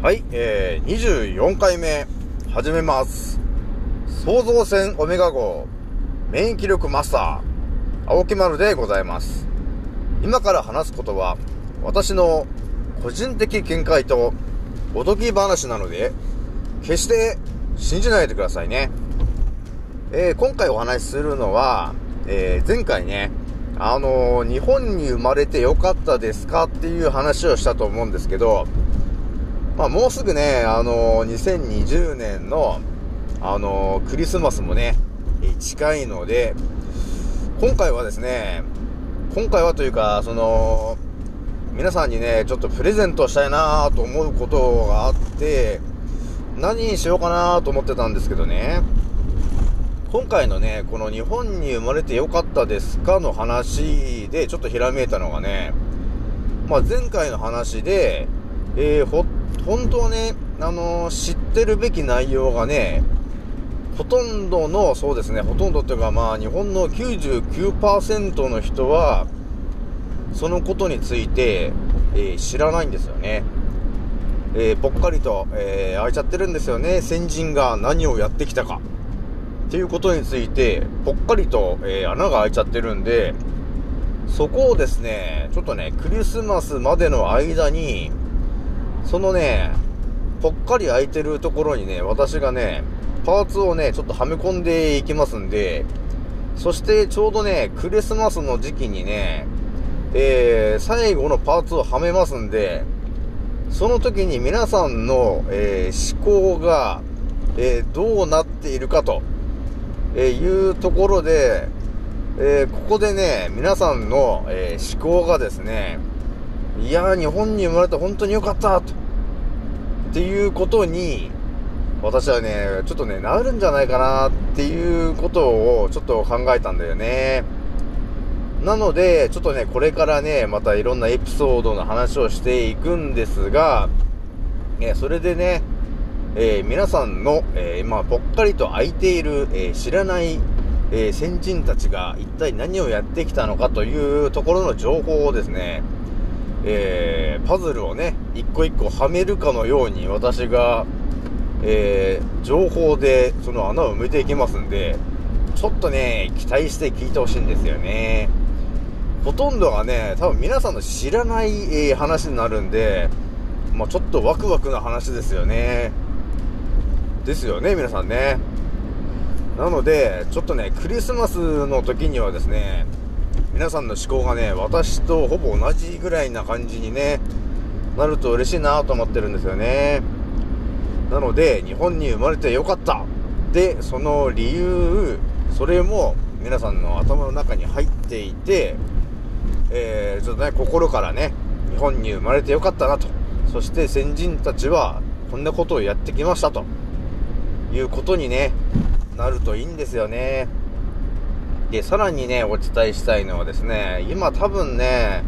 はい、えー、24回目、始めます。創造船オメガ号、免疫力マスター、青木丸でございます。今から話すことは、私の個人的見解とおとぎ話なので、決して信じないでくださいね。えー、今回お話しするのは、えー、前回ね、あのー、日本に生まれてよかったですかっていう話をしたと思うんですけど、まあ、もうすぐね、あの、2020年の、あの、クリスマスもね、近いので、今回はですね、今回はというか、その、皆さんにね、ちょっとプレゼントしたいなと思うことがあって、何にしようかなと思ってたんですけどね、今回のね、この日本に生まれてよかったですかの話でちょっとひらめいたのがね、まあ、前回の話で、えー、ほ、本当はね、あのー、知ってるべき内容がね、ほとんどの、そうですね、ほとんどっていうかまあ日本の99%の人は、そのことについて、えー、知らないんですよね。えー、ぽっかりと、えー、開いちゃってるんですよね。先人が何をやってきたか。っていうことについて、ぽっかりと、えー、穴が開いちゃってるんで、そこをですね、ちょっとね、クリスマスまでの間に、そのね、ぽっかり開いてるところにね、私がね、パーツをね、ちょっとはめ込んでいきますんで、そしてちょうどね、クリスマスの時期にね、えー、最後のパーツをはめますんで、その時に皆さんの、えー、思考が、えー、どうなっているかと、えいうところで、えここでね、皆さんの、え思考がですね、いや、日本に生まれて本当に良かったと、っていうことに、私はね、ちょっとね、なるんじゃないかなっていうことをちょっと考えたんだよね。なので、ちょっとね、これからね、またいろんなエピソードの話をしていくんですが、ね、それでね、えー、皆さんの、えー、まあ、ぽっかりと空いている、えー、知らない、え先人たちが一体何をやってきたのかというところの情報をですね、えパズルをね、一個一個はめるかのように私が、え情報でその穴を埋めていきますんで、ちょっとね、期待して聞いてほしいんですよね。ほとんどがね、多分皆さんの知らない、え話になるんで、まあ、ちょっとワクワクな話ですよね。ですよね、皆さんね。なので、ちょっとね、クリスマスの時にはですね、皆さんの思考がね、私とほぼ同じぐらいな感じにね、なると嬉しいなと思ってるんですよね。なので、日本に生まれてよかったで、その理由、それも皆さんの頭の中に入っていて、えー、ちょっとね、心からね、日本に生まれてよかったなと。そして先人たちはこんなことをやってきましたということにね、なるといいんですよね。で、さらにね、お伝えしたいのはですね、今多分ね、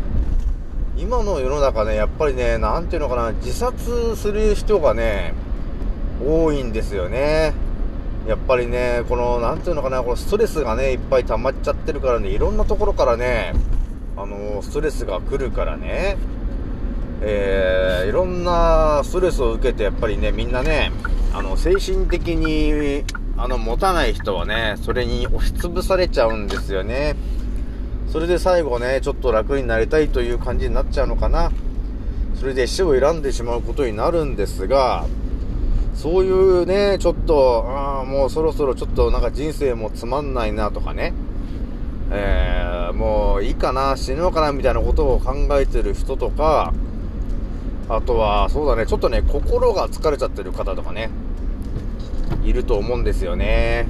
今の世の中ね、やっぱりね、なんていうのかな、自殺する人がね、多いんですよね。やっぱりね、この、なんていうのかな、このストレスがね、いっぱい溜まっちゃってるからね、いろんなところからね、あの、ストレスが来るからね、えー、いろんなストレスを受けて、やっぱりね、みんなね、あの、精神的に、あの、持たない人はね、それに押しつぶされちゃうんですよね。それで最後ね、ちょっと楽になりたいという感じになっちゃうのかな。それで死を選んでしまうことになるんですが、そういうね、ちょっと、あもうそろそろちょっとなんか人生もつまんないなとかね、えー、もういいかな、死ぬのかなみたいなことを考えてる人とか、あとは、そうだね、ちょっとね、心が疲れちゃってる方とかね、いると思うんですよね。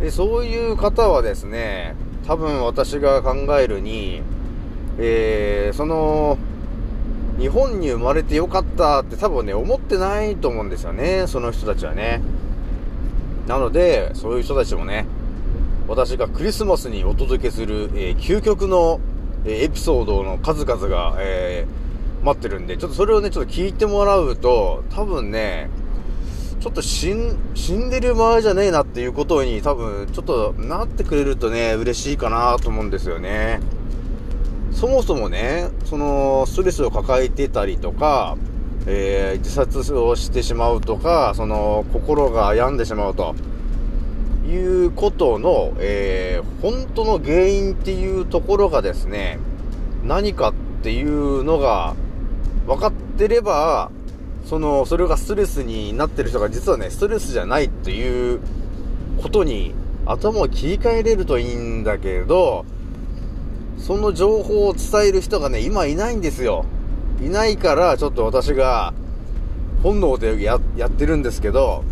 で、そういう方はですね、多分私が考えるに、えー、その、日本に生まれてよかったって多分ね、思ってないと思うんですよね、その人たちはね。なので、そういう人たちもね、私がクリスマスにお届けする、えー、究極の、えー、エピソードの数々が、えー、待ってるんで、ちょっとそれをね、ちょっと聞いてもらうと、多分ね、ちょっと死ん、死んでる場合じゃねえなっていうことに多分、ちょっとなってくれるとね、嬉しいかなと思うんですよね。そもそもね、その、ストレスを抱えてたりとか、えー、自殺をしてしまうとか、その、心が病んでしまうということの、えー、本当の原因っていうところがですね、何かっていうのが分かってれば、その、それがストレスになってる人が実はね、ストレスじゃないっていうことに頭を切り替えれるといいんだけど、その情報を伝える人がね、今いないんですよ。いないから、ちょっと私が、本能でややってるんですけど、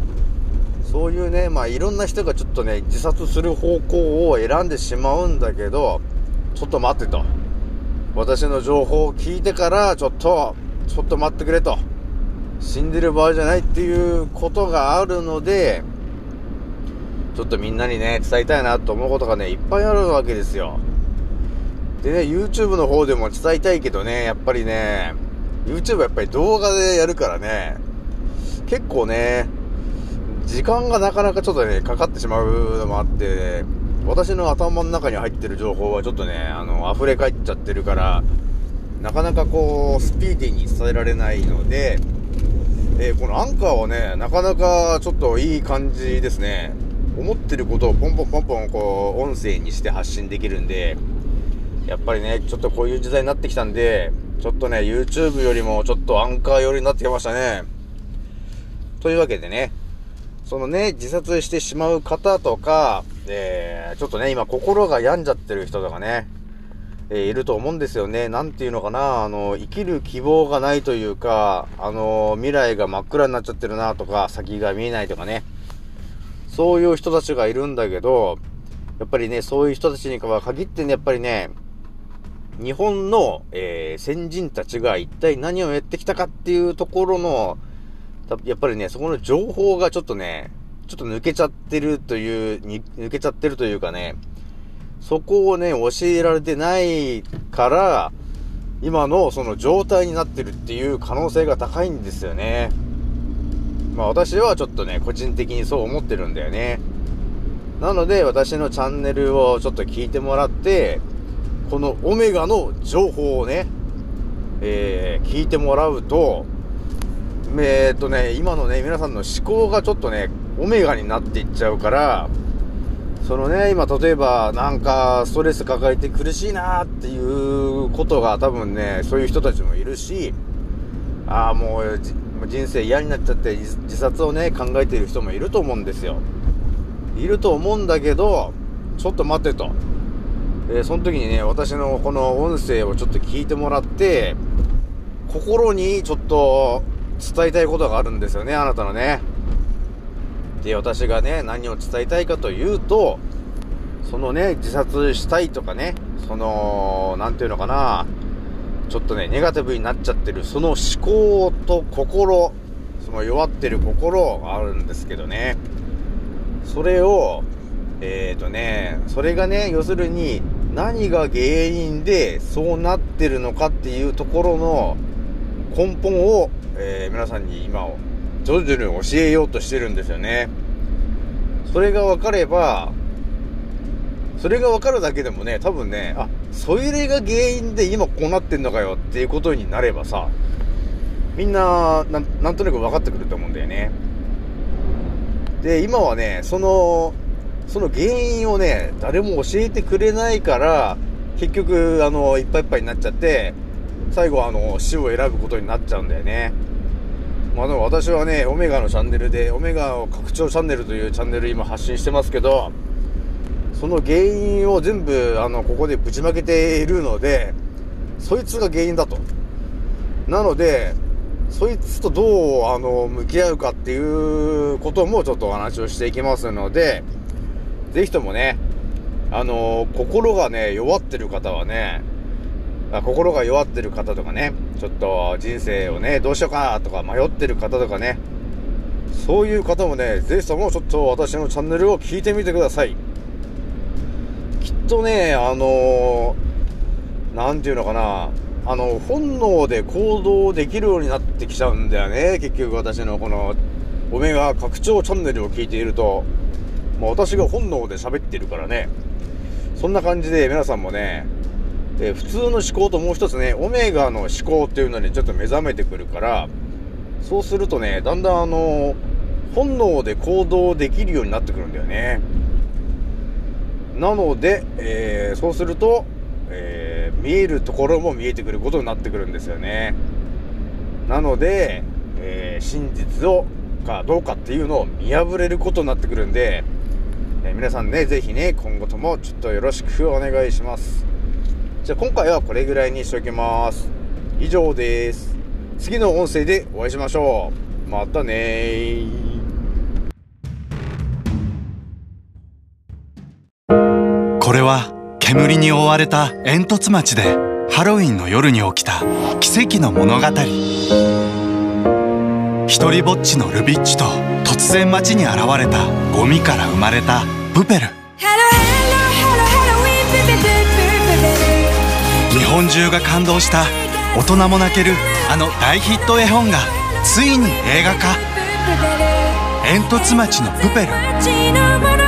そういうね、まあいろんな人がちょっとね、自殺する方向を選んでしまうんだけど、ちょっと待ってと。私の情報を聞いてから、ちょっと、ちょっと待ってくれと。死んでる場合じゃないっていうことがあるので、ちょっとみんなにね、伝えたいなと思うことがね、いっぱいあるわけですよ。でね、YouTube の方でも伝えたいけどね、やっぱりね、YouTube やっぱり動画でやるからね、結構ね、時間がなかなかちょっとね、かかってしまうのもあって、私の頭の中に入ってる情報はちょっとね、あの、溢れ返っちゃってるから、なかなかこう、スピーディーに伝えられないので、えー、このアンカーはね、なかなかちょっといい感じですね。思ってることをポンポンポンポンこう、音声にして発信できるんで、やっぱりね、ちょっとこういう時代になってきたんで、ちょっとね、YouTube よりもちょっとアンカー寄りになってきましたね。というわけでね、そのね、自殺してしまう方とか、えー、ちょっとね、今心が病んじゃってる人とかね、え、いると思うんですよね。なんていうのかな、あの、生きる希望がないというか、あの、未来が真っ暗になっちゃってるなとか、先が見えないとかね。そういう人たちがいるんだけど、やっぱりね、そういう人たちに限ってね、やっぱりね、日本の、えー、先人たちが一体何をやってきたかっていうところの、やっぱりね、そこの情報がちょっとね、ちょっと抜けちゃってるという、抜けちゃってるというかね、そこをね、教えられてないから、今のその状態になってるっていう可能性が高いんですよね。まあ私はちょっとね、個人的にそう思ってるんだよね。なので私のチャンネルをちょっと聞いてもらって、このオメガの情報をね、えー、聞いてもらうと、えー、っとね、今のね、皆さんの思考がちょっとね、オメガになっていっちゃうから、そのね、今例えばなんかストレス抱えて苦しいなっていうことが多分ね、そういう人たちもいるし、ああ、もう人生嫌になっちゃって自殺をね、考えている人もいると思うんですよ。いると思うんだけど、ちょっと待ってと。えー、その時にね、私のこの音声をちょっと聞いてもらって、心にちょっと伝えたいことがあるんですよね、あなたのね。で、私がね、何を伝えたいかというと、そのね、自殺したいとかね、その、なんていうのかな、ちょっとね、ネガティブになっちゃってる、その思考と心、その弱ってる心があるんですけどね、それを、えっ、ー、とね、それがね、要するに、何が原因でそうなってるのかっていうところの根本を、えー、皆さんに今を徐々に教えようとしてるんですよね。それが分かれば、それが分かるだけでもね、多分ね、あ、それが原因で今こうなってんのかよっていうことになればさ、みんな、ななんとなく分かってくると思うんだよね。で、今はね、その、その原因をね、誰も教えてくれないから、結局、あの、いっぱいいっぱいになっちゃって、最後あの、死を選ぶことになっちゃうんだよね。まあでも私はね、オメガのチャンネルで、オメガを拡張チャンネルというチャンネル今発信してますけど、その原因を全部、あの、ここでぶちまけているので、そいつが原因だと。なので、そいつとどう、あの、向き合うかっていうこともちょっとお話をしていきますので、ぜひともね、あの、心がね、弱ってる方はね、心が弱ってる方とかね、ちょっと人生をね、どうしようかとか迷ってる方とかね、そういう方もね、ぜひともちょっと私のチャンネルを聞いてみてください。きっとね、あのー、なんていうのかな、あの、本能で行動できるようになってきちゃうんだよね、結局私のこの、オメガ拡張チャンネルを聞いていると、まあ、私が本能で喋ってるからね、そんな感じで皆さんもね、えー、普通の思考ともう一つね、オメガの思考っていうのにちょっと目覚めてくるから、そうするとね、だんだんあの、本能で行動できるようになってくるんだよね。なので、えー、そうすると、えー、見えるところも見えてくることになってくるんですよね。なので、えー、真実をかどうかっていうのを見破れることになってくるんで、え、皆さんね、ぜひね、今後ともちょっとよろしくお願いします。じゃあ今回はこれぐらいにしておきます。以上です。次の音声でお会いしましょう。またねこれは煙に覆われた煙突町でハロウィンの夜に起きた奇跡の物語一人ぼっちのルビッチと突然街に現れたゴミから生まれたプペル日本中が感動した大人も泣けるあの大ヒット絵本がついに映画化。煙突町のプペル。